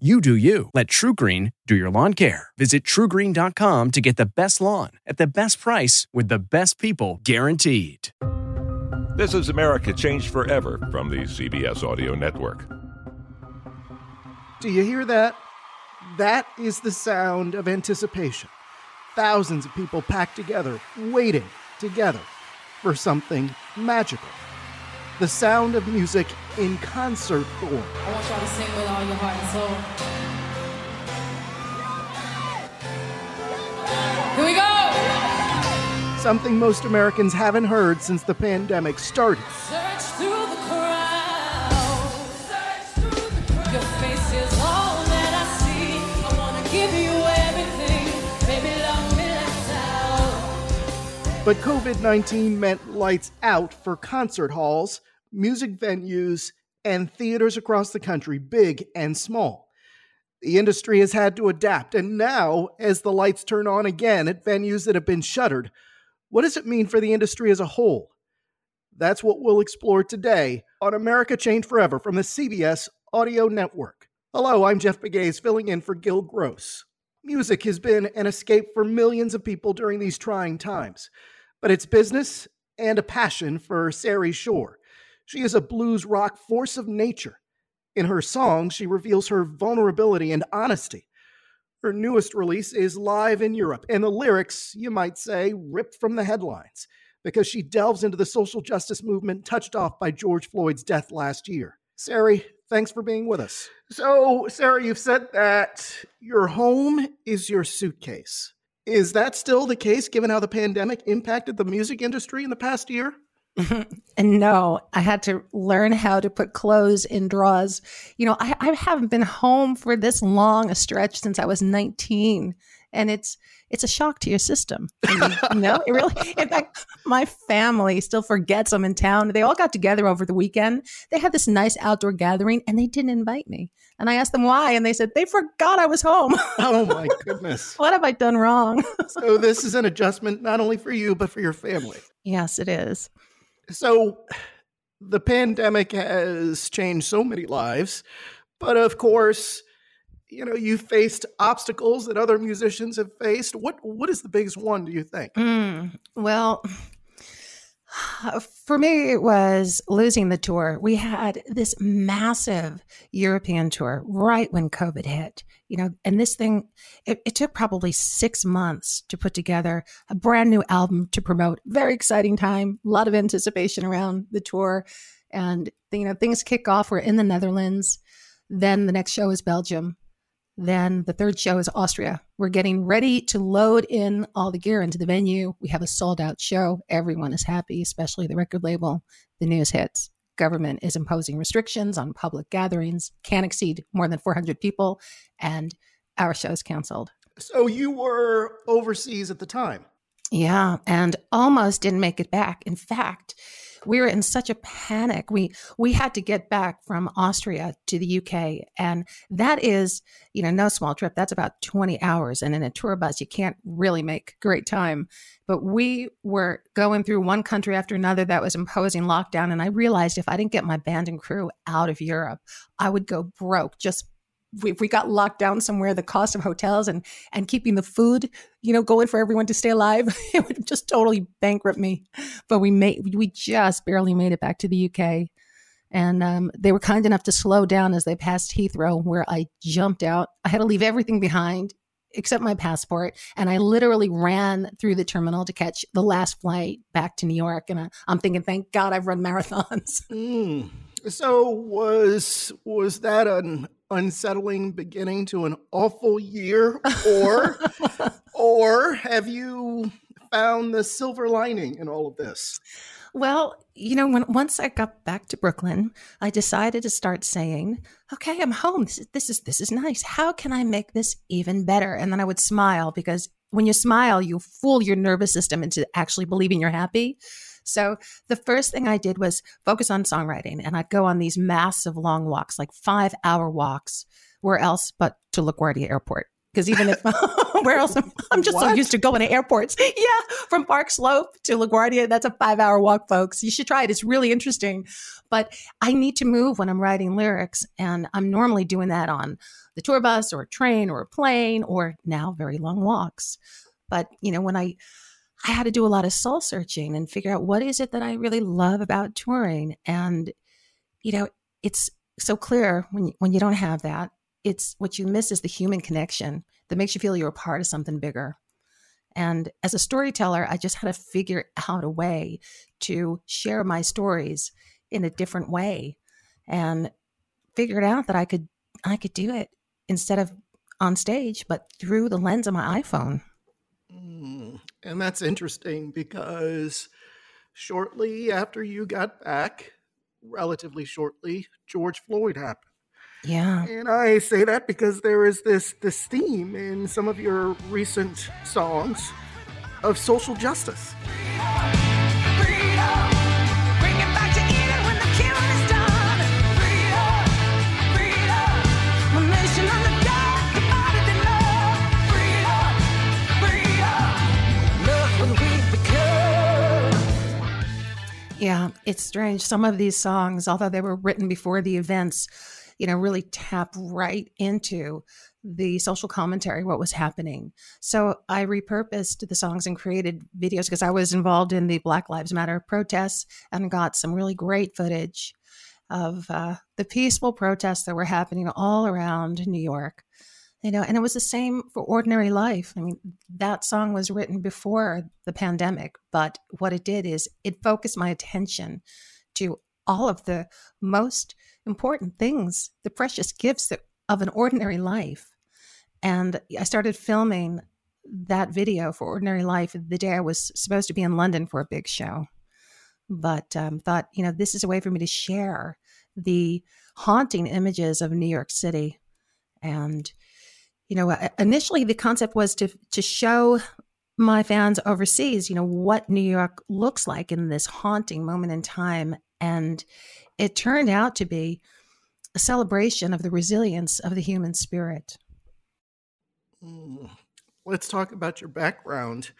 You do you. Let TruGreen do your lawn care. Visit trugreen.com to get the best lawn at the best price with the best people guaranteed. This is America Changed Forever from the CBS Audio Network. Do you hear that? That is the sound of anticipation. Thousands of people packed together, waiting together for something magical. The sound of music in concert form. I want y'all to sing with all your heart and soul. Here we go. Something most Americans haven't heard since the pandemic started. Search through the crowd. Search through the crowd. Your face is all that I see. I wanna give you But COVID 19 meant lights out for concert halls, music venues, and theaters across the country, big and small. The industry has had to adapt, and now, as the lights turn on again at venues that have been shuttered, what does it mean for the industry as a whole? That's what we'll explore today on America Changed Forever from the CBS Audio Network. Hello, I'm Jeff Begays, filling in for Gil Gross. Music has been an escape for millions of people during these trying times, but it's business and a passion for Sari Schorr. She is a blues rock force of nature. In her songs, she reveals her vulnerability and honesty. Her newest release is live in Europe, and the lyrics, you might say, ripped from the headlines because she delves into the social justice movement touched off by George Floyd's death last year. Sari, thanks for being with us. So, Sari, you've said that your home is your suitcase. Is that still the case given how the pandemic impacted the music industry in the past year? And no, I had to learn how to put clothes in drawers. You know, I, I haven't been home for this long a stretch since I was 19. And it's it's a shock to your system. Mean, you know, it really in fact, my family still forgets I'm in town. They all got together over the weekend. They had this nice outdoor gathering and they didn't invite me. And I asked them why, and they said they forgot I was home. Oh my goodness. what have I done wrong? so, this is an adjustment not only for you, but for your family. yes, it is. So, the pandemic has changed so many lives, but of course, you know, you faced obstacles that other musicians have faced. What what is the biggest one, do you think? Mm, well, for me, it was losing the tour. We had this massive European tour right when COVID hit, you know, and this thing, it, it took probably six months to put together a brand new album to promote. Very exciting time, a lot of anticipation around the tour. And, you know, things kick off. We're in the Netherlands. Then the next show is Belgium. Then the third show is Austria. We're getting ready to load in all the gear into the venue. We have a sold out show. Everyone is happy, especially the record label. The news hits. Government is imposing restrictions on public gatherings, can't exceed more than 400 people, and our show is canceled. So, you were overseas at the time. Yeah, and almost didn't make it back. In fact, we were in such a panic. We we had to get back from Austria to the UK, and that is, you know, no small trip. That's about twenty hours, and in a tour bus, you can't really make great time. But we were going through one country after another that was imposing lockdown, and I realized if I didn't get my band and crew out of Europe, I would go broke just if we got locked down somewhere, the cost of hotels and and keeping the food, you know, going for everyone to stay alive, it would just totally bankrupt me. But we made we just barely made it back to the UK, and um, they were kind enough to slow down as they passed Heathrow, where I jumped out. I had to leave everything behind except my passport, and I literally ran through the terminal to catch the last flight back to New York. And I, am thinking, thank God I've run marathons. Mm. So was was that an unsettling beginning to an awful year or or have you found the silver lining in all of this? Well, you know, when once I got back to Brooklyn, I decided to start saying, "Okay, I'm home. This is this is this is nice. How can I make this even better?" And then I would smile because when you smile, you fool your nervous system into actually believing you're happy. So the first thing I did was focus on songwriting, and I'd go on these massive long walks, like five hour walks, where else but to LaGuardia Airport. Because even if where else I'm just so used to going to airports. Yeah, from Park Slope to LaGuardia, that's a five hour walk, folks. You should try it. It's really interesting. But I need to move when I'm writing lyrics, and I'm normally doing that on the tour bus or a train or a plane or now very long walks. But you know, when I I had to do a lot of soul searching and figure out what is it that I really love about touring. And, you know, it's so clear when you, when you don't have that. It's what you miss is the human connection that makes you feel you're a part of something bigger. And as a storyteller, I just had to figure out a way to share my stories in a different way and figured out that I could I could do it instead of on stage, but through the lens of my iPhone. Mm, And that's interesting because shortly after you got back, relatively shortly, George Floyd happened. Yeah. And I say that because there is this this theme in some of your recent songs of social justice. Yeah, it's strange. Some of these songs, although they were written before the events, you know, really tap right into the social commentary, what was happening. So I repurposed the songs and created videos because I was involved in the Black Lives Matter protests and got some really great footage of uh, the peaceful protests that were happening all around New York. You know, and it was the same for Ordinary Life. I mean, that song was written before the pandemic, but what it did is it focused my attention to all of the most important things, the precious gifts that, of an ordinary life. And I started filming that video for Ordinary Life the day I was supposed to be in London for a big show. But um, thought, you know, this is a way for me to share the haunting images of New York City. And, you know, initially the concept was to to show my fans overseas, you know, what New York looks like in this haunting moment in time. And it turned out to be a celebration of the resilience of the human spirit. Mm. Let's talk about your background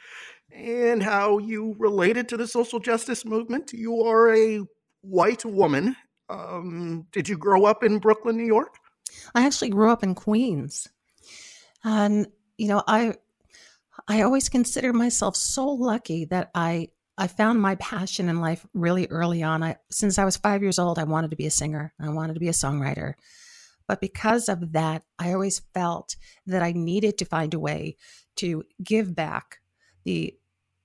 and how you related to the social justice movement. You are a white woman. Um, did you grow up in Brooklyn, New York? I actually grew up in Queens. And you know, I I always consider myself so lucky that I I found my passion in life really early on. I since I was 5 years old, I wanted to be a singer. I wanted to be a songwriter. But because of that, I always felt that I needed to find a way to give back the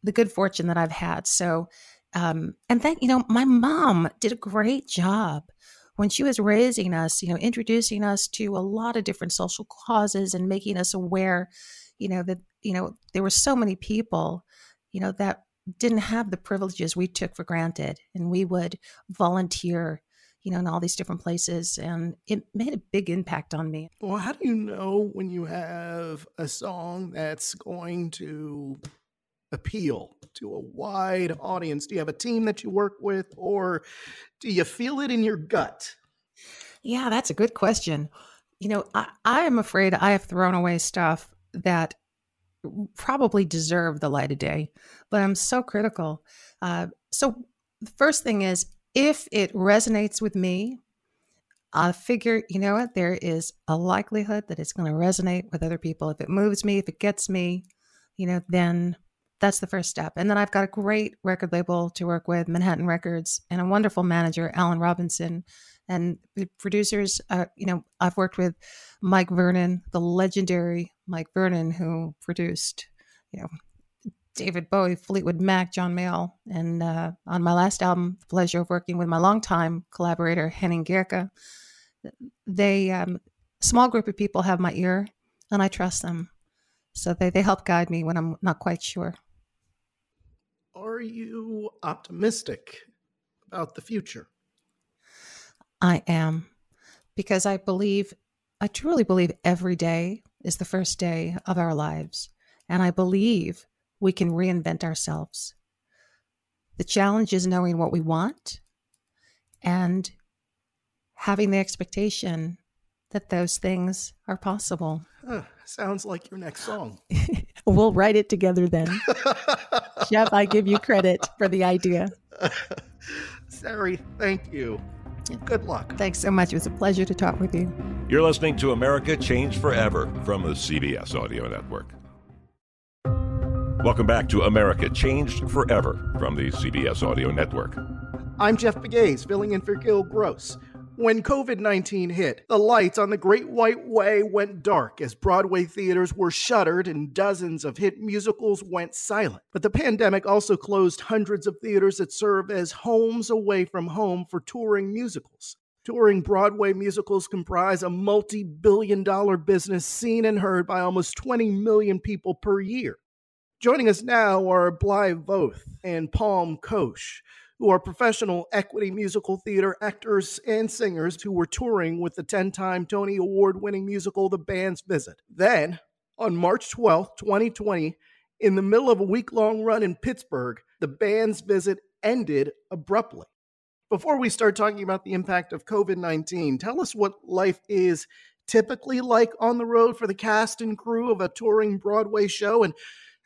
the good fortune that I've had. So um and thank you know, my mom did a great job when she was raising us, you know, introducing us to a lot of different social causes and making us aware, you know, that, you know, there were so many people, you know, that didn't have the privileges we took for granted. And we would volunteer, you know, in all these different places. And it made a big impact on me. Well, how do you know when you have a song that's going to appeal to a wide audience? Do you have a team that you work with, or do you feel it in your gut? Yeah, that's a good question. You know, I, I am afraid I have thrown away stuff that probably deserve the light of day, but I'm so critical. Uh, so the first thing is if it resonates with me, I figure, you know what, there is a likelihood that it's going to resonate with other people. If it moves me, if it gets me, you know, then that's the first step. And then I've got a great record label to work with, Manhattan Records, and a wonderful manager, Alan Robinson. And the producers, uh, you know, I've worked with Mike Vernon, the legendary Mike Vernon, who produced, you know, David Bowie, Fleetwood Mac, John Mayall. And uh, on my last album, the pleasure of working with my longtime collaborator, Henning Gerke. They, um, small group of people have my ear and I trust them. So they, they help guide me when I'm not quite sure. Are you optimistic about the future? I am because I believe, I truly believe every day is the first day of our lives. And I believe we can reinvent ourselves. The challenge is knowing what we want and having the expectation that those things are possible. Sounds like your next song. we'll write it together then. Jeff, I give you credit for the idea. Sari, thank you. Good luck. Thanks so much. It was a pleasure to talk with you. You're listening to America Changed Forever from the CBS Audio Network. Welcome back to America Changed Forever from the CBS Audio Network. I'm Jeff Begays, filling in for Gil Gross. When COVID 19 hit, the lights on the Great White Way went dark as Broadway theaters were shuttered and dozens of hit musicals went silent. But the pandemic also closed hundreds of theaters that serve as homes away from home for touring musicals. Touring Broadway musicals comprise a multi billion dollar business seen and heard by almost 20 million people per year. Joining us now are Bligh Voth and Pomme Koch who are professional equity musical theater actors and singers who were touring with the 10 time Tony Award winning musical The Band's Visit. Then, on March 12, 2020, in the middle of a week long run in Pittsburgh, The Band's Visit ended abruptly. Before we start talking about the impact of COVID 19, tell us what life is typically like on the road for the cast and crew of a touring Broadway show and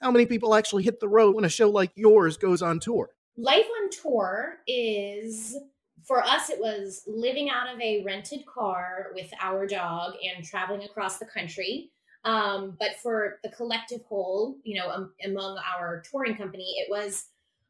how many people actually hit the road when a show like yours goes on tour life on tour is for us it was living out of a rented car with our dog and traveling across the country. Um, but for the collective whole you know um, among our touring company it was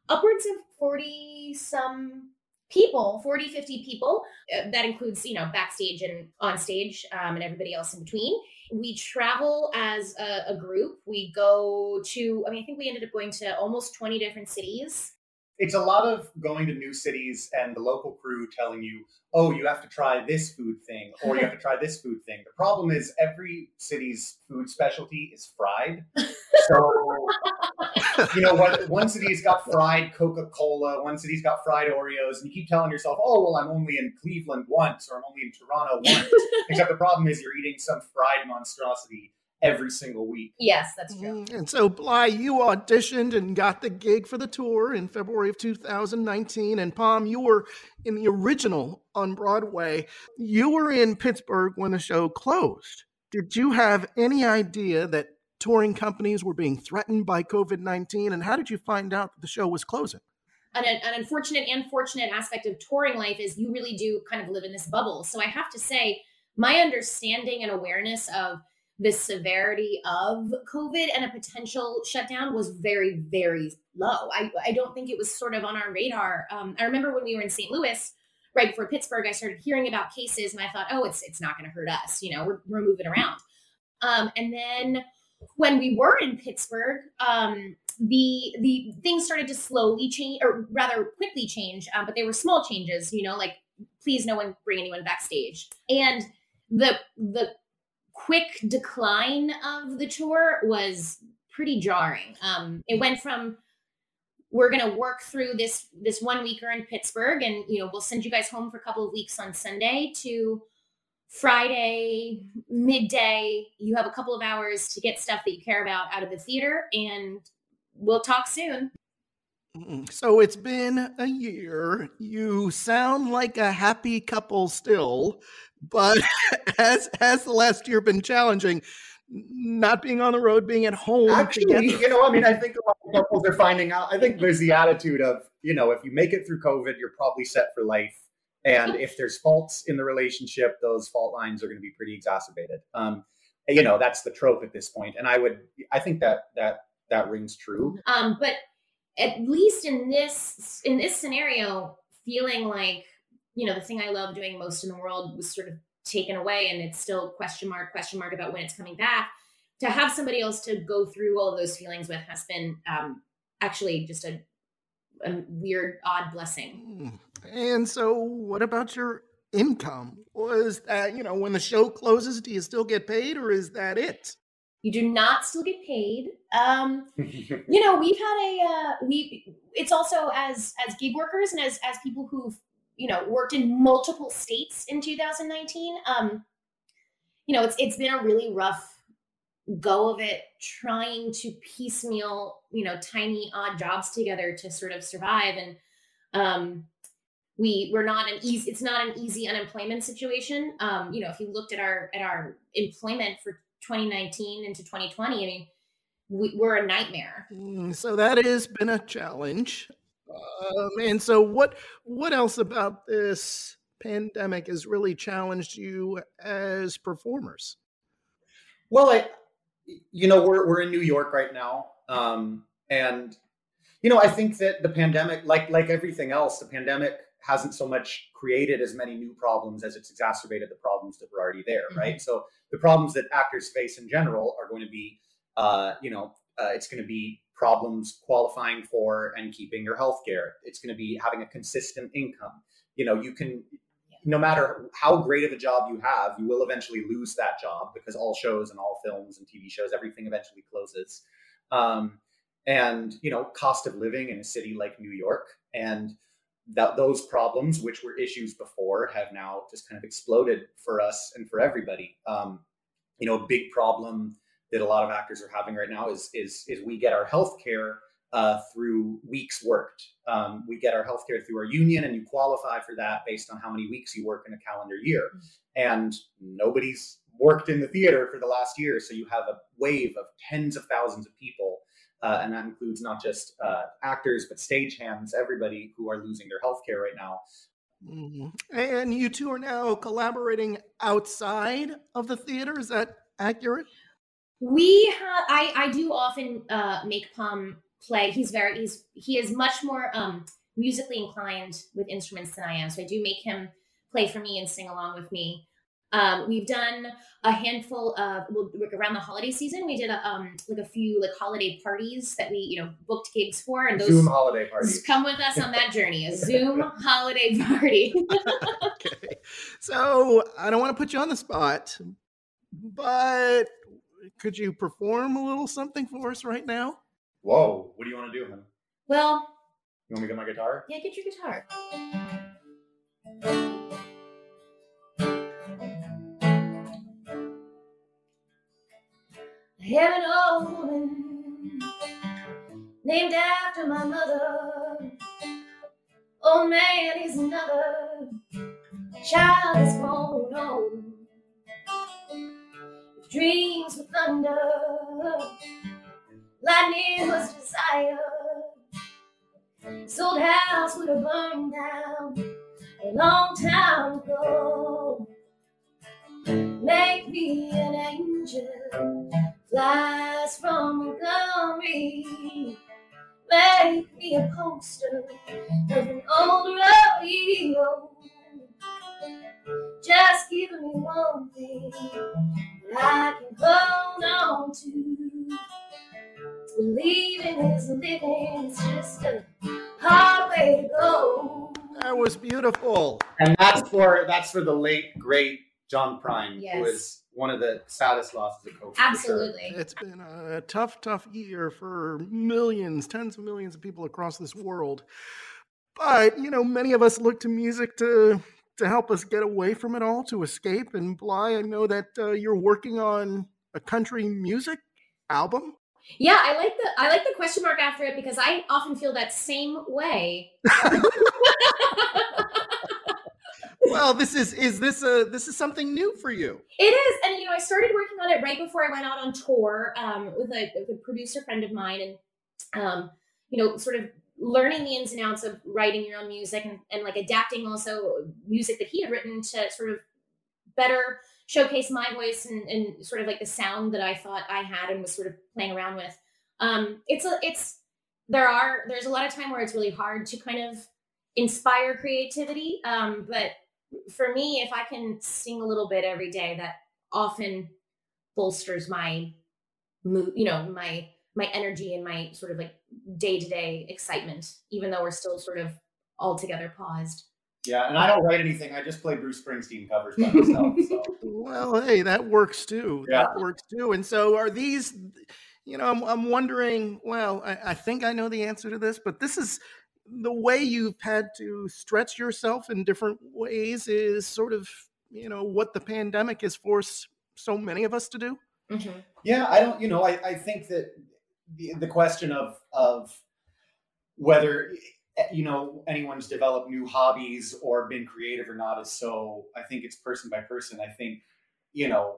upwards of 40 some people 40 50 people. Uh, that includes you know backstage and on stage um, and everybody else in between. We travel as a, a, group. We go to i mean i think we ended up going to almost 20 different cities it's a lot of going to new cities and the local crew telling you, oh, you have to try this food thing or you have to try this food thing. The problem is every city's food specialty is fried. So, you know, what, one city's got fried Coca Cola, one city's got fried Oreos, and you keep telling yourself, oh, well, I'm only in Cleveland once or I'm only in Toronto once. Except the problem is you're eating some fried monstrosity every single week. Yes, that's true. Mm-hmm. And so, Bligh, you auditioned and got the gig for the tour in February of 2019. And Pomme, you were in the original on Broadway. You were in Pittsburgh when the show closed. Did you have any idea that touring companies were being threatened by COVID 19? And how did you find out that the show was closing? An, an unfortunate and fortunate aspect of touring life is you really do kind of live in this bubble. So I have to say, my understanding and awareness of the severity of COVID and a potential shutdown was very, very low. I, I don't think it was sort of on our radar. Um, I remember when we were in St. Louis, right before Pittsburgh, I started hearing about cases and I thought, oh, it's it's not going to hurt us. You know, we're, we're moving around. Um, and then when we were in Pittsburgh, um, the the things started to slowly change, or rather quickly change. Um, but they were small changes. You know, like please no one bring anyone backstage. And the the quick decline of the tour was pretty jarring. Um, it went from we're going to work through this this one weeker in Pittsburgh, and you know we'll send you guys home for a couple of weeks on Sunday to Friday midday. You have a couple of hours to get stuff that you care about out of the theater, and we'll talk soon. So it's been a year. You sound like a happy couple still, but has has the last year been challenging? Not being on the road, being at home. Actually, you know, I mean, I think a lot of couples are finding out. I think there's the attitude of, you know, if you make it through COVID, you're probably set for life. And if there's faults in the relationship, those fault lines are going to be pretty exacerbated. Um, you know, that's the trope at this point. And I would, I think that that that rings true. Um, but at least in this in this scenario, feeling like you know the thing I love doing most in the world was sort of taken away, and it's still question mark question mark about when it's coming back. To have somebody else to go through all of those feelings with has been um, actually just a, a weird, odd blessing. Hmm. And so, what about your income? Was that you know when the show closes, do you still get paid, or is that it? You do not still get paid. Um, you know, we've had a uh, we. It's also as as gig workers and as as people who've you know worked in multiple states in 2019. Um, you know, it's it's been a really rough go of it trying to piecemeal you know tiny odd jobs together to sort of survive and um we we're not an easy it's not an easy unemployment situation um you know if you looked at our at our employment for 2019 into 2020 i mean we, we're a nightmare Mm, So that has been a challenge. Um, and so, what what else about this pandemic has really challenged you as performers? Well, I, you know, we're we're in New York right now, um, and you know, I think that the pandemic, like like everything else, the pandemic hasn't so much created as many new problems as it's exacerbated the problems that were already there, right? So the problems that actors face in general are going to be, uh, you know, uh, it's going to be problems qualifying for and keeping your health care. It's going to be having a consistent income. You know, you can no matter how great of a job you have, you will eventually lose that job because all shows and all films and TV shows, everything eventually closes. Um, and you know, cost of living in a city like New York, and that those problems, which were issues before, have now just kind of exploded for us and for everybody. Um, you know, a big problem that a lot of actors are having right now is is is we get our health care uh, through weeks worked. Um, we get our healthcare through our union, and you qualify for that based on how many weeks you work in a calendar year. And nobody's worked in the theater for the last year, so you have a wave of tens of thousands of people, uh, and that includes not just uh, actors but stagehands, everybody who are losing their healthcare right now. Mhm. And you two are now collaborating outside of the theater. Is that accurate? We have i i do often uh make Pomme play he's very he's he is much more um musically inclined with instruments than i am so i do make him play for me and sing along with me um we've done a handful of well, like around the holiday season we did a, um like a few like holiday parties that we you know booked gigs for and those Zoom holiday parties. come with us on that journey a zoom holiday party okay. So I don't want to put you on the spot, but could you perform a little something for us right now? Whoa, what do you want to do, man? well You want me to get my guitar? yeah get your guitar I have an old woman named after my mother. Old man is another. Child is grown old. Dreams with thunder. Lightning was desire. This old house would have burned down a long time ago. Make me an angel flies from Montgomery. Make me a poster of an old rodeo. Just give me one thing I can hold on to. Believing is living, it's just a hard way to go. That was beautiful. And that's for that's for the late great John Prine, who Yes. is one of the saddest losses of COVID. for sure. Absolutely. It's been a tough, tough year for millions, tens of millions of people across this world. But, you know, many of us look to music to to help us get away from it all, to escape. And Bligh, I know that uh, you're working on a country music album. Yeah, I like the I like the question mark after it because I often feel that same way. Well, this is is this a this is something new for you? It is, and you know, I started working on it right before I went out on tour um, with, a, with a producer friend of mine, and um, you know, sort of learning the ins and outs of writing your own music and, and like adapting also music that he had written to sort of better showcase my voice and, and sort of like the sound that I thought I had and was sort of playing around with. Um, it's a it's there are there's a lot of time where it's really hard to kind of inspire creativity, um, but for me, if I can sing a little bit every day, that often bolsters my mood, you know, my my energy and my sort of like day to day excitement, even though we're still sort of all together paused. Yeah, and I don't write anything. I just play Bruce Springsteen covers by myself. So. Well, hey, that works too. Yeah. That works too. And so, are these? You know, I'm, I'm wondering. Well, I, I think I know the answer to this, but this is the way you've had to stretch yourself in different ways. Is sort of you know what the pandemic has forced so many of us to do. Mm-hmm. Yeah, I don't. You know, I, I think that the, the question of of whether you know anyone's developed new hobbies or been creative or not is so. I think it's person by person. I think you know.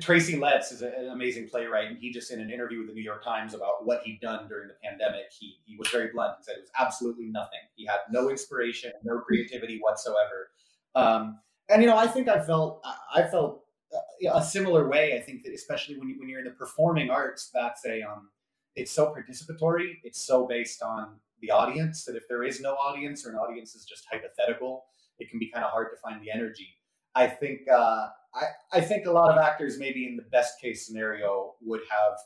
Tracy Letts is an amazing playwright, and he just in an interview with the New York Times about what he'd done during the pandemic, he he was very blunt and said it was absolutely nothing. He had no inspiration, no creativity whatsoever. Um, and you know, I think I felt I felt a similar way. I think that especially when you, when you're in the performing arts, that's a um, it's so participatory. It's so based on the audience that if there is no audience or an audience is just hypothetical, it can be kind of hard to find the energy. I think uh, I I think a lot of actors maybe in the best case scenario would have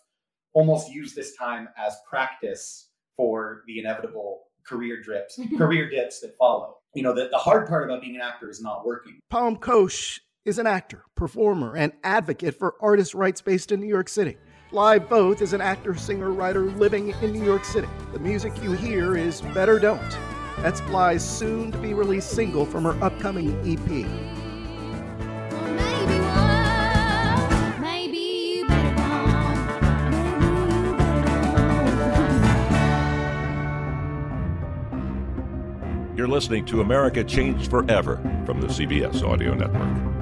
almost used this time as practice for the inevitable career drips career dips that follow. You know, the, the hard part about being an actor is not working. Pomme Koch is an actor, performer, and advocate for artist rights based in New York City. Bligh Voth is an actor, singer, writer living in New York City. The music you hear is Better Don't. That's Bligh's soon to be released single from her upcoming EP. Maybe one, maybe you better don't. Maybe you better You're listening to America Changed Forever from the CBS Audio Network.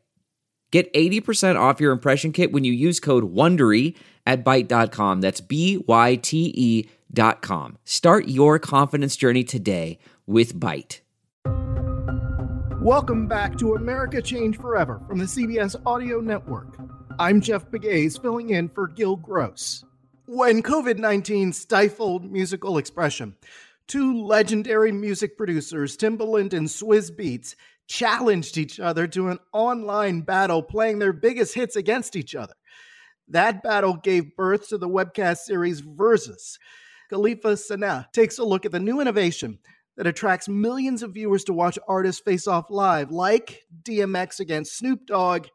Get 80% off your impression kit when you use code WONDERY at Byte.com. That's B-Y-T-E dot com. Start your confidence journey today with Byte. Welcome back to America Change Forever from the CBS Audio Network. I'm Jeff Begays, filling in for Gil Gross. When COVID 19 stifled musical expression, two legendary music producers, Timbaland and Swizz Beatz, challenged each other to an online battle playing their biggest hits against each other. That battle gave birth to the webcast series Versus. Khalifa Sana takes a look at the new innovation that attracts millions of viewers to watch artists face off live, like DMX against Snoop Dogg,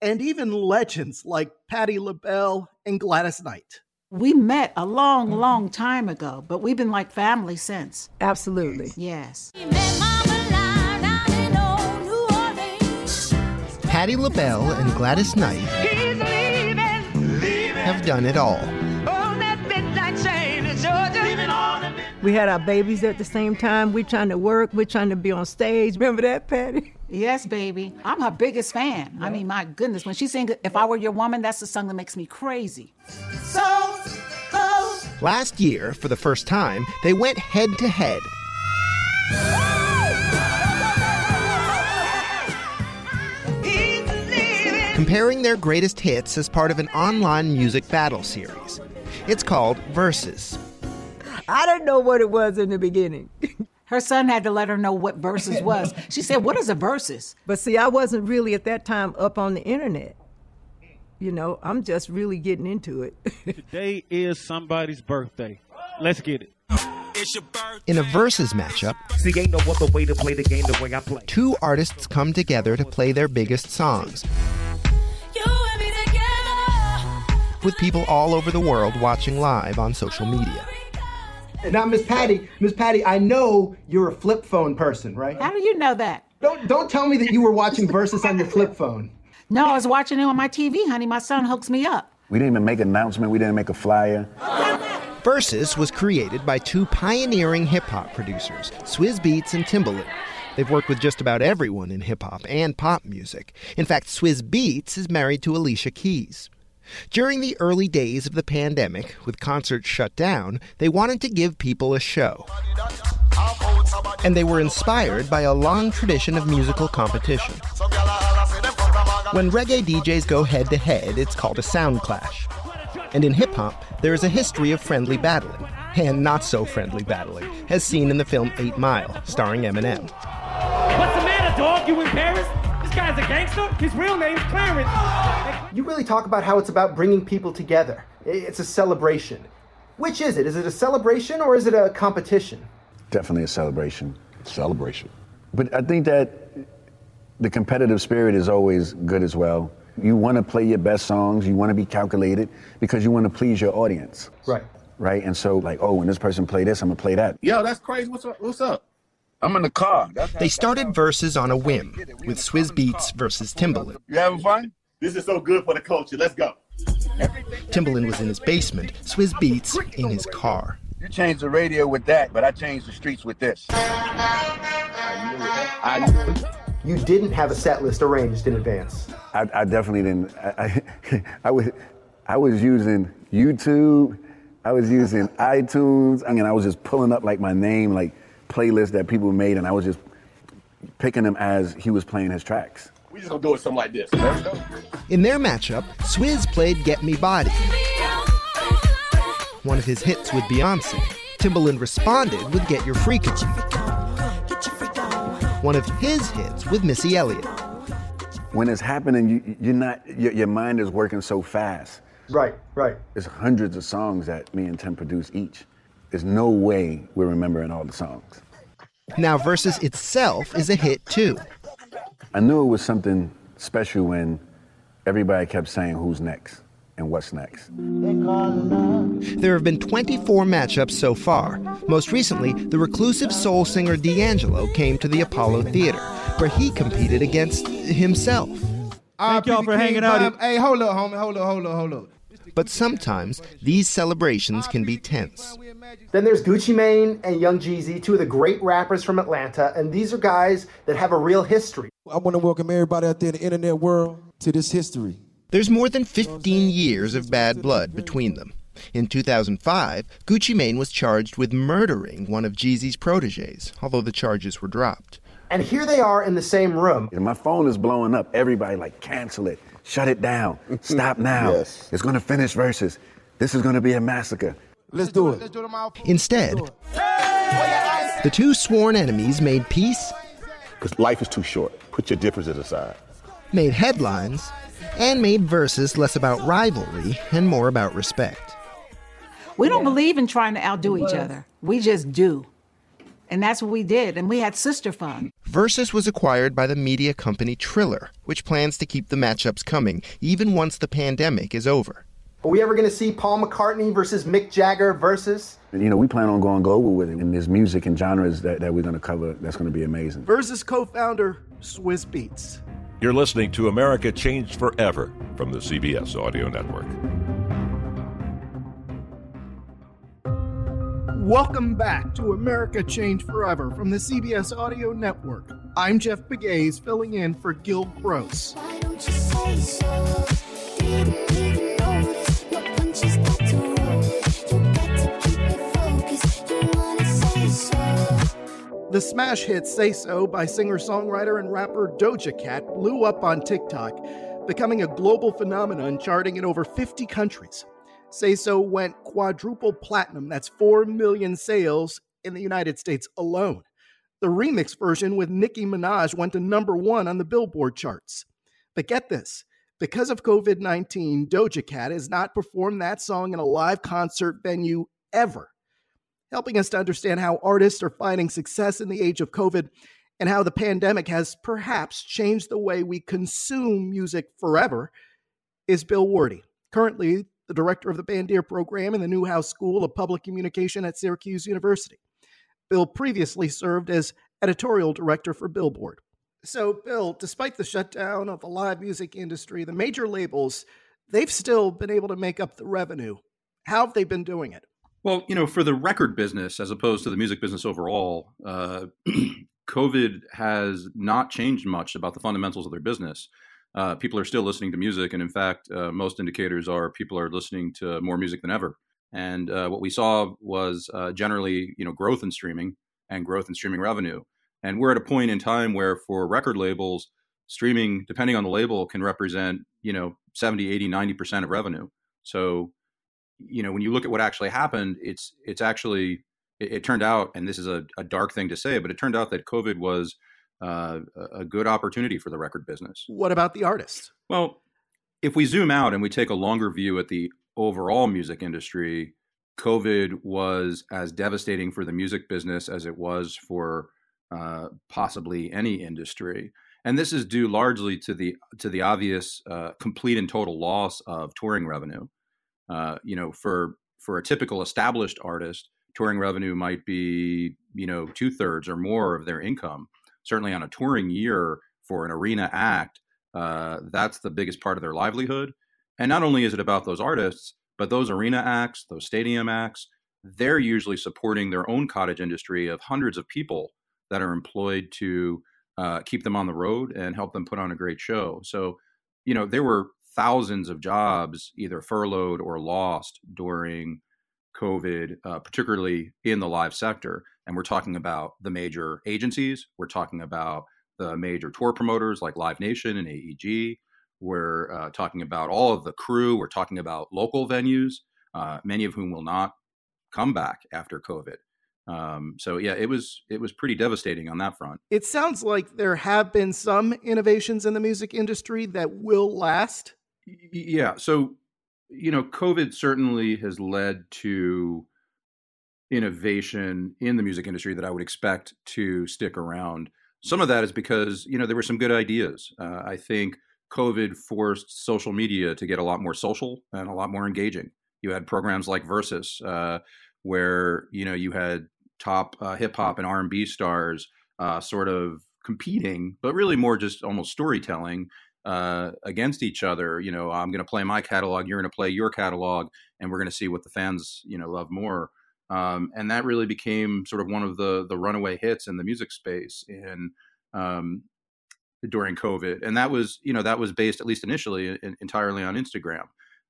and even legends like Patti LaBelle and Gladys Knight. We met a long, long time ago, but we've been like family since. Absolutely. Yes. Patti LaBelle and Gladys Knight have done it all. We had our babies at the same time. We're trying to work. We're trying to be on stage. Remember that, Patti? Yes, baby. I'm her biggest fan. I mean, my goodness, when she sings If I Were Your Woman, that's the song that makes me crazy. So close. Last year, for the first time, they went head to head. Comparing their greatest hits as part of an online music battle series. It's called Versus. I didn't know what it was in the beginning. Her son had to let her know what Versus was. She said, What is a versus? But see, I wasn't really at that time up on the internet. You know, I'm just really getting into it. Today is somebody's birthday. Let's get it. In a versus matchup, See, ain't no other way to play the game the way I play. two artists come together to play their biggest songs, with people all over the world watching live on social media. Now, Miss Patti, Miss Patti, I know you're a flip phone person, right? How do you know that? Don't don't tell me that you were watching Versus on your flip phone. No, I was watching it on my TV, honey. My son hooks me up. We didn't even make an announcement. We didn't make a flyer. Versus was created by two pioneering hip hop producers, Swizz Beatz and Timbaland. They've worked with just about everyone in hip hop and pop music. In fact, Swizz Beatz is married to Alicia Keys. During the early days of the pandemic, with concerts shut down, they wanted to give people a show. And they were inspired by a long tradition of musical competition. When reggae DJs go head to head, it's called a sound clash. And in hip hop, there is a history of friendly battling, and not so friendly battling, as seen in the film Eight Mile, starring Eminem. What's the matter, dog? You? This guy's a gangster? His real name's Clarence. You really talk about how it's about bringing people together. It's a celebration. Which is it? Is it a celebration or is it a competition? Definitely a celebration. Celebration. But I think that the competitive spirit is always good as well. You want to play your best songs, you want to be calculated because you want to please your audience. Right. Right? And so, like, oh, when this person play this, I'm going to play that. Yo, that's crazy. What's up? What's up? I'm in the car. That's They started Versus on a whim, with Swizz Beatz versus Timbaland. You having fun? This is so good for the culture. Let's go. Timbaland was in his basement, Swizz Beatz in his car. You changed the radio with that, but I changed the streets with this. I knew it. You didn't have a set list arranged in advance. I, I definitely didn't. I, I, I, was, I was using YouTube. I was using iTunes. I mean, I was just pulling up like my name, like playlists that people made, and I was just picking them as he was playing his tracks. We just gonna do it something like this. Let's go. In their matchup, Swizz played Get Me Body, one of his hits with Beyonce. Timbaland responded with Get Your Freak On, one of his hits with Missy Elliott. When it's happening, you, you're not. Your, your mind is working so fast. Right, right. There's hundreds of songs that me and Tim produce each. There's no way we're remembering all the songs. Now, Versus itself is a hit too. I knew it was something special when everybody kept saying who's next and what's next. There have been 24 matchups so far. Most recently, the reclusive soul singer D'Angelo came to the Apollo Theater, where he competed against himself. Thank y'all for hanging out. Hey, hold up, homie. Hold up, hold up, hold up. But sometimes these celebrations can be tense. Then there's Gucci Mane and Young Jeezy, two of the great rappers from Atlanta, and these are guys that have a real history. I want to welcome everybody out there in the internet world to this history. There's more than 15 years of bad blood between them. In 2005, Gucci Mane was charged with murdering one of Jeezy's proteges, although the charges were dropped. And here they are in the same room. And my phone is blowing up. Everybody like cancel it, shut it down, stop now. Yes. It's gonna finish Versus. This is gonna be a massacre. Let's do it. Instead, the two sworn enemies made peace, Because life is too short. Put your differences aside. made headlines, and made Versus less about rivalry and more about respect. We don't believe in trying to outdo each other. We just do. And that's what we did. And we had sister fun. Versus was acquired by the media company Triller, which plans to keep the matchups coming even once the pandemic is over. Are we ever going to see Paul McCartney versus Mick Jagger versus? You know, we plan on going global with it. And there's music and genres that, that we're gonna cover that's gonna be amazing. Versus co founder, Swizz Beatz. You're listening to America Changed Forever from the CBS Audio Network. Welcome back to America Change Forever from the CBS Audio Network. I'm Jeff Begays filling in for Gil Gross. The smash hit Say So by singer songwriter and rapper Doja Cat blew up on TikTok, becoming a global phenomenon charting in over 50 countries. Say So went quadruple platinum, that's 4 million sales in the United States alone. The remix version with Nicki Minaj went to number one on the Billboard charts. But get this because of COVID 19, Doja Cat has not performed that song in a live concert venue ever helping us to understand how artists are finding success in the age of COVID and how the pandemic has perhaps changed the way we consume music forever, is Bill Werde, currently the director of the Bandier program in the Newhouse School of Public Communication at Syracuse University. Bill previously served as editorial director for Billboard. So, Bill, despite the shutdown of the live music industry, the major labels, they've still been able to make up the revenue. How have they been doing it? Well, you know, for the record business as opposed to the music business overall, uh, COVID has not changed much about the fundamentals of their business. Uh, people are still listening to music, and in fact, uh, most indicators are people are listening to more music than ever. And uh, what we saw was uh, generally, you know, growth in streaming. and growth in streaming revenue. And we're at a point in time where for record labels, streaming, depending on the label, can represent, you know, 70, 80, 90% of revenue. So, you know, when you look at what actually happened, it's it's actually it, it turned out, and this is a, a, dark thing to say, but it turned out that COVID was uh, a good opportunity for the record business. What about the artist? Well, if we zoom out and we take a longer view at the overall music industry, COVID was as devastating for the music business as it was for uh, possibly any industry. And this is due largely to the to the obvious uh, complete and total loss of touring revenue. Uh, you know, for for a typical established artist, touring revenue might be you know two thirds or more of their income. Certainly, on a touring year for an arena act, uh, that's the biggest part of their livelihood. And not only is it about those artists, but those arena acts, those stadium acts, they're usually supporting their own cottage industry of hundreds of people that are employed to uh, keep them on the road and help them put on a great show. So, you know, there were thousands of jobs either furloughed or lost during COVID, uh, particularly in the live sector. And we're talking about the major agencies, we're talking about the major tour promoters like Live Nation and AEG. We're uh, talking about all of the crew. We're talking about local venues, uh, many of whom will not come back after COVID. Um, so yeah, it was it was pretty devastating on that front. It sounds like there have been some innovations in the music industry that will last. Yeah. So you know, COVID certainly has led to innovation in the music industry that I would expect to stick around. Some of that is because you know there were some good ideas. Uh, I think COVID forced social media to get a lot more social and a lot more engaging. You had programs like Versus, uh, where you know you had top uh, hip hop and R and B stars uh, sort of competing, but really more just almost storytelling uh, against each other. You know, I'm going to play my catalog, you're going to play your catalog, and we're going to see what the fans you know love more. Um, and that really became sort of one of the the runaway hits in the music space in um, during COVID. And that was you know that was based at least initially in, entirely on Instagram.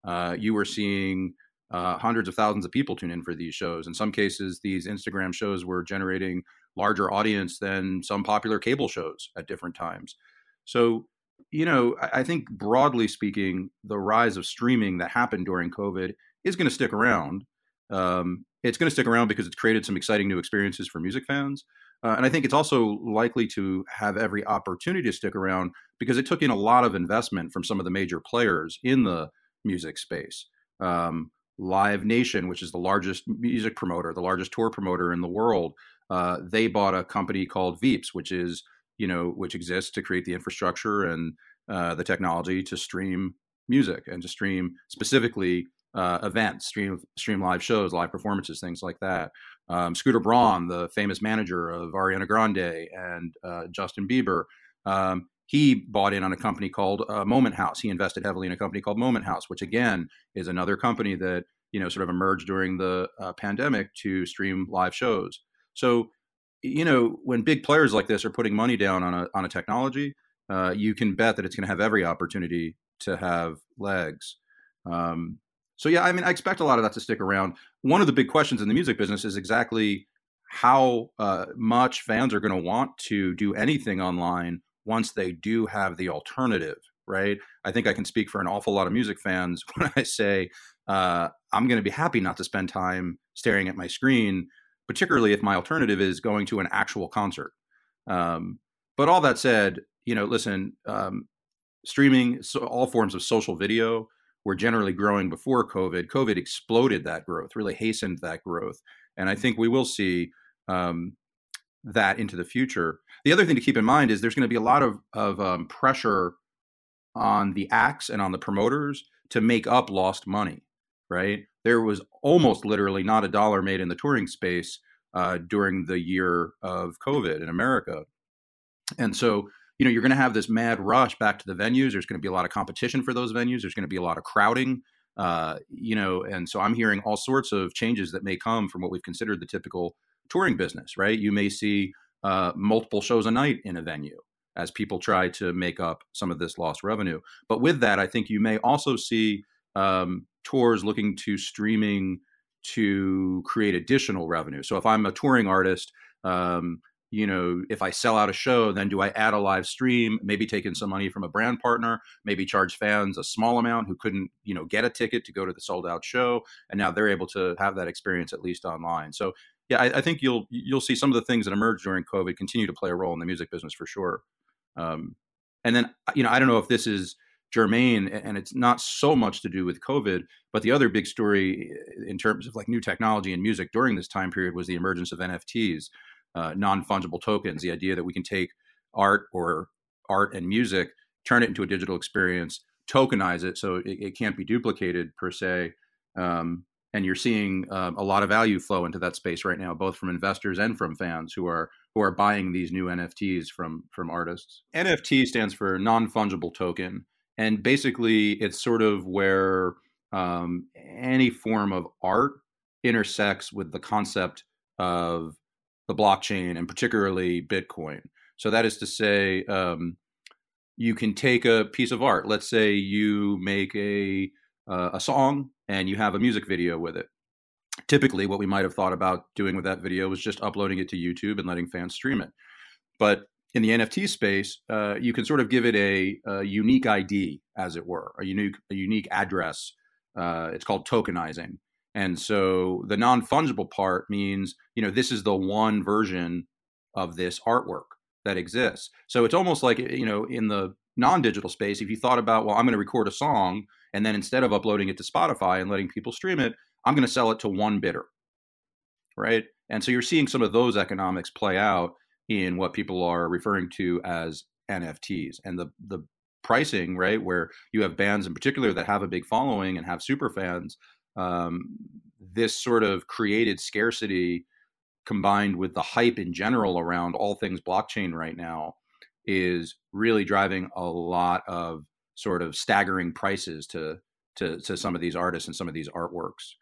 Uh, you were seeing uh, hundreds of thousands of people tune in for these shows. In some cases, these Instagram shows were generating larger audience than some popular cable shows at different times. So you know, I think broadly speaking, the rise of streaming that happened during COVID is going to stick around. Um, it's going to stick around because it's created some exciting new experiences for music fans. Uh, and I think it's also likely to have every opportunity to stick around because it took in a lot of investment from some of the major players in the music space. Um, Live Nation, which is the largest music promoter, the largest tour promoter in the world, uh, they bought a company called Veeps, which is you know which exists to create the infrastructure and uh, the technology to stream music and to stream specifically uh, events, stream stream live shows, live performances, things like that. Um, Scooter Braun, the famous manager of Ariana Grande and uh, Justin Bieber, um, he bought in on a company called uh, Moment House. He invested heavily in a company called Moment House, which again is another company that you know sort of emerged during the uh, pandemic to stream live shows. So you know when big players like this are putting money down on a on a technology, uh, you can bet that it's going to have every opportunity to have legs. Um, so yeah, I mean, I expect a lot of that to stick around. One of the big questions in the music business is exactly how uh, much fans are going to want to do anything online once they do have the alternative, right? I think I can speak for an awful lot of music fans when I say uh, I'm going to be happy not to spend time staring at my screen, particularly if my alternative is going to an actual concert. Um, but all that said, you know, listen, um, streaming, so all forms of social video were generally growing before COVID. COVID exploded that growth, really hastened that growth, and I think we will see um, that into the future. The other thing to keep in mind is there's going to be a lot of of um, pressure on the acts and on the promoters to make up lost money. Right? There was almost literally not a dollar made in the touring space uh, during the year of COVID in America, and so you know you're going to have this mad rush back to the venues. There's going to be a lot of competition for those venues. There's going to be a lot of crowding uh, you know and so i'm hearing all sorts of changes that may come from what we've considered the typical touring business right? You may see uh, multiple shows a night in a venue as people try to make up some of this lost revenue. But with that i think you may also see um, tours looking to streaming to create additional revenue. So if I'm a touring artist, um, you know, if I sell out a show, then do I add a live stream, maybe take in some money from a brand partner, maybe charge fans a small amount who couldn't, you know, get a ticket to go to the sold out show, and now they're able to have that experience at least online. So yeah, I, I think you'll you'll see some of the things that emerged during COVID continue to play a role in the music business for sure. Um, and then you know, I don't know if this is germane and it's not so much to do with covid but the other big story in terms of like new technology and music during this time period was the emergence of nfts uh, non-fungible tokens the idea that we can take art or art and music turn it into a digital experience tokenize it so it, it can't be duplicated per se um, and you're seeing um, a lot of value flow into that space right now both from investors and from fans who are who are buying these new nfts from from artists. Nft stands for non-fungible token and basically it's sort of where um, any form of art intersects with the concept of the blockchain and particularly bitcoin. So that is to say um, you can take a piece of art. Let's say you make a uh, a song and you have a music video with it. Typically what we might have thought about doing with that video was just uploading it to youtube and letting fans stream it. But in the NFT space, uh, you can sort of give it a, a, unique ID, as it were, a unique a unique address. Uh, it's called tokenizing, and so the non fungible part means you know this is the one version of this artwork that exists. So it's almost like you know in the non digital space, if you thought about well, I'm going to record a song, and then instead of uploading it to Spotify and letting people stream it, I'm going to sell it to one bidder, right? And so you're seeing some of those economics play out in what people are referring to as NFTs and the the pricing right where you have bands in particular that have a big following and have super fans um, this sort of created scarcity combined with the hype in general around all things blockchain right now is really driving a lot of sort of staggering prices to to, to some of these artists and some of these artworks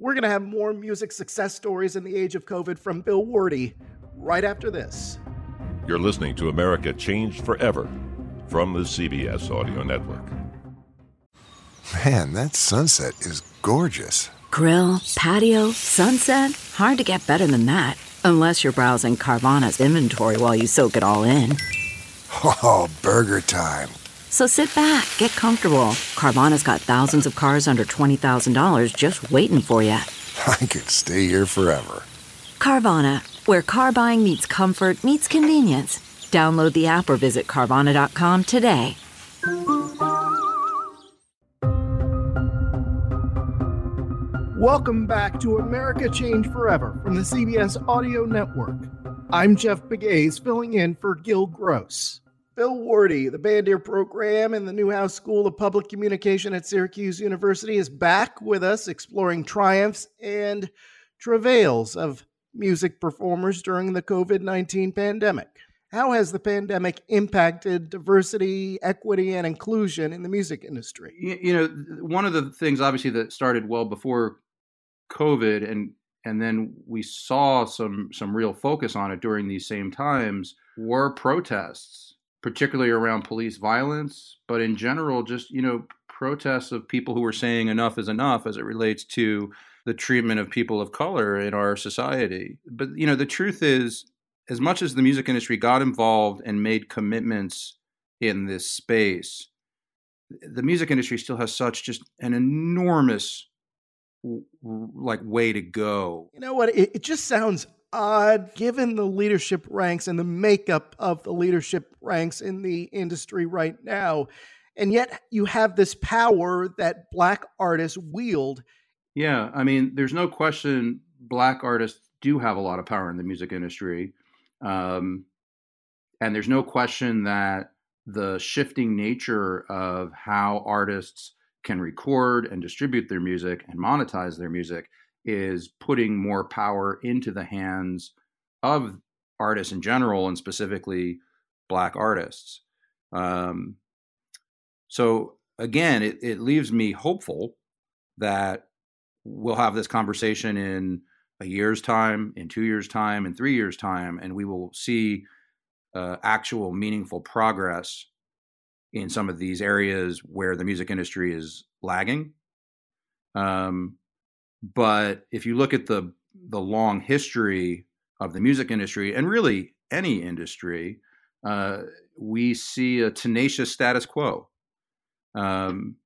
we're going to have more music success stories in the age of covid from Bill Werde right after this. You're listening to America Changed Forever from the CBS Audio Network. Man, that sunset is gorgeous. Grill, patio, sunset. Hard to get better than that. Unless you're browsing Carvana's inventory while you soak it all in. Oh, burger time. So sit back, get comfortable. Carvana's got thousands of cars under $20,000 just waiting for you. I could stay here forever. Carvana, where car buying meets comfort, meets convenience. Download the app or visit Carvana.com today. Welcome back to America Change Forever from the CBS Audio Network. I'm Jeff Begays, filling in for Gil Gross. Bill Werde, the Bandier program in the Newhouse School of Public Communication at Syracuse University, is back with us exploring triumphs and travails of music performers during the COVID 19 pandemic. How has the pandemic impacted diversity, equity, and inclusion in the music industry? You, you know, one of the things obviously that started well before COVID and and then we saw some some real focus on it during these same times were protests particularly around police violence but in general just you know protests of people who are saying enough is enough as it relates to the treatment of people of color in our society. But you know, the truth is, as much as the music industry got involved and made commitments in this space, the music industry still has such just an enormous like way to go. You know what? It, it just sounds odd given the leadership ranks and the makeup of the leadership ranks in the industry right now. And yet you have this power that black artists wield yeah, I mean, there's no question black artists do have a lot of power in the music industry. Um, and there's no question that the shifting nature of how artists can record and distribute their music and monetize their music is putting more power into the hands of artists in general and specifically black artists. Um, so again, it, it leaves me hopeful that we'll have this conversation in a year's time, in two years' time, in three years' time, and we will see uh, actual meaningful progress in some of these areas where the music industry is lagging. Um, but if you look at the the long history of the music industry and really any industry, uh, we see a tenacious status quo. Um,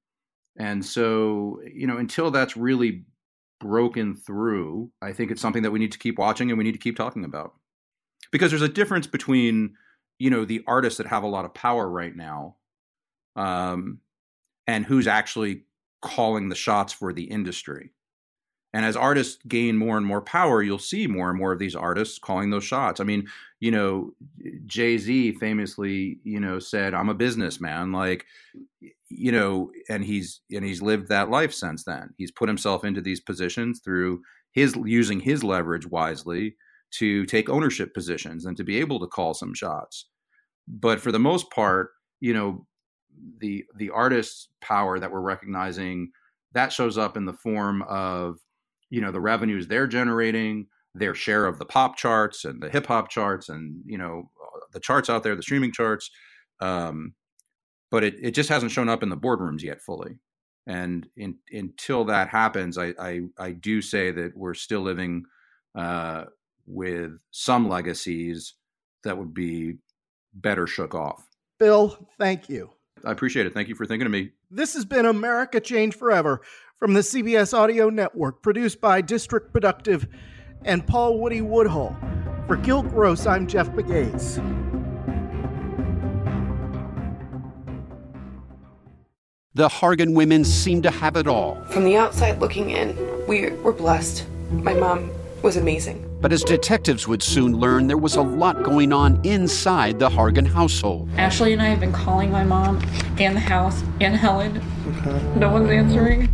and so, you know, until that's really broken through, I think it's something that we need to keep watching and we need to keep talking about. Because there's a difference between, you know, the artists that have a lot of power right now um, and who's actually calling the shots for the industry. And as artists gain more and more power, you'll see more and more of these artists calling those shots. I mean, you know, Jay Z famously, you know, said, "I'm a businessman." Like, you know, and he's and he's lived that life since then. He's put himself into these positions through his using his leverage wisely to take ownership positions and to be able to call some shots. But for the most part, you know, the the artist's power that we're recognizing that shows up in the form of you know the revenues they're generating their share of the pop charts and the hip hop charts and you know the charts out there the streaming charts um, but it, it just hasn't shown up in the boardrooms yet fully. And in, until that happens I, I, I do say that we're still living uh, with some legacies that would be better shook off. Bill, thank you. i appreciate it. Thank you for thinking of me. This has been America Change Forever from the CBS Audio Network, produced by District Productive and Paul Woody Woodhull. For Gil Gross, I'm Jeff Begates. The Hargan women seem to have it all. From the outside looking in, we were blessed. My mom was amazing. But as detectives would soon learn, there was a lot going on inside the Hargan household. Ashley and I have been calling my mom and the house and Helen. No one's answering.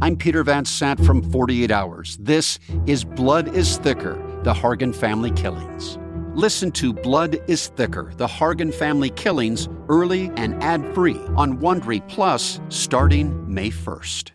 I'm Peter Van Sant from 48 Hours. This is Blood is Thicker The Hargan Family Killings. Listen to Blood is Thicker The Hargan Family Killings early and ad free on Wondery Plus starting May 1st.